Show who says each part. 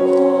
Speaker 1: Oh.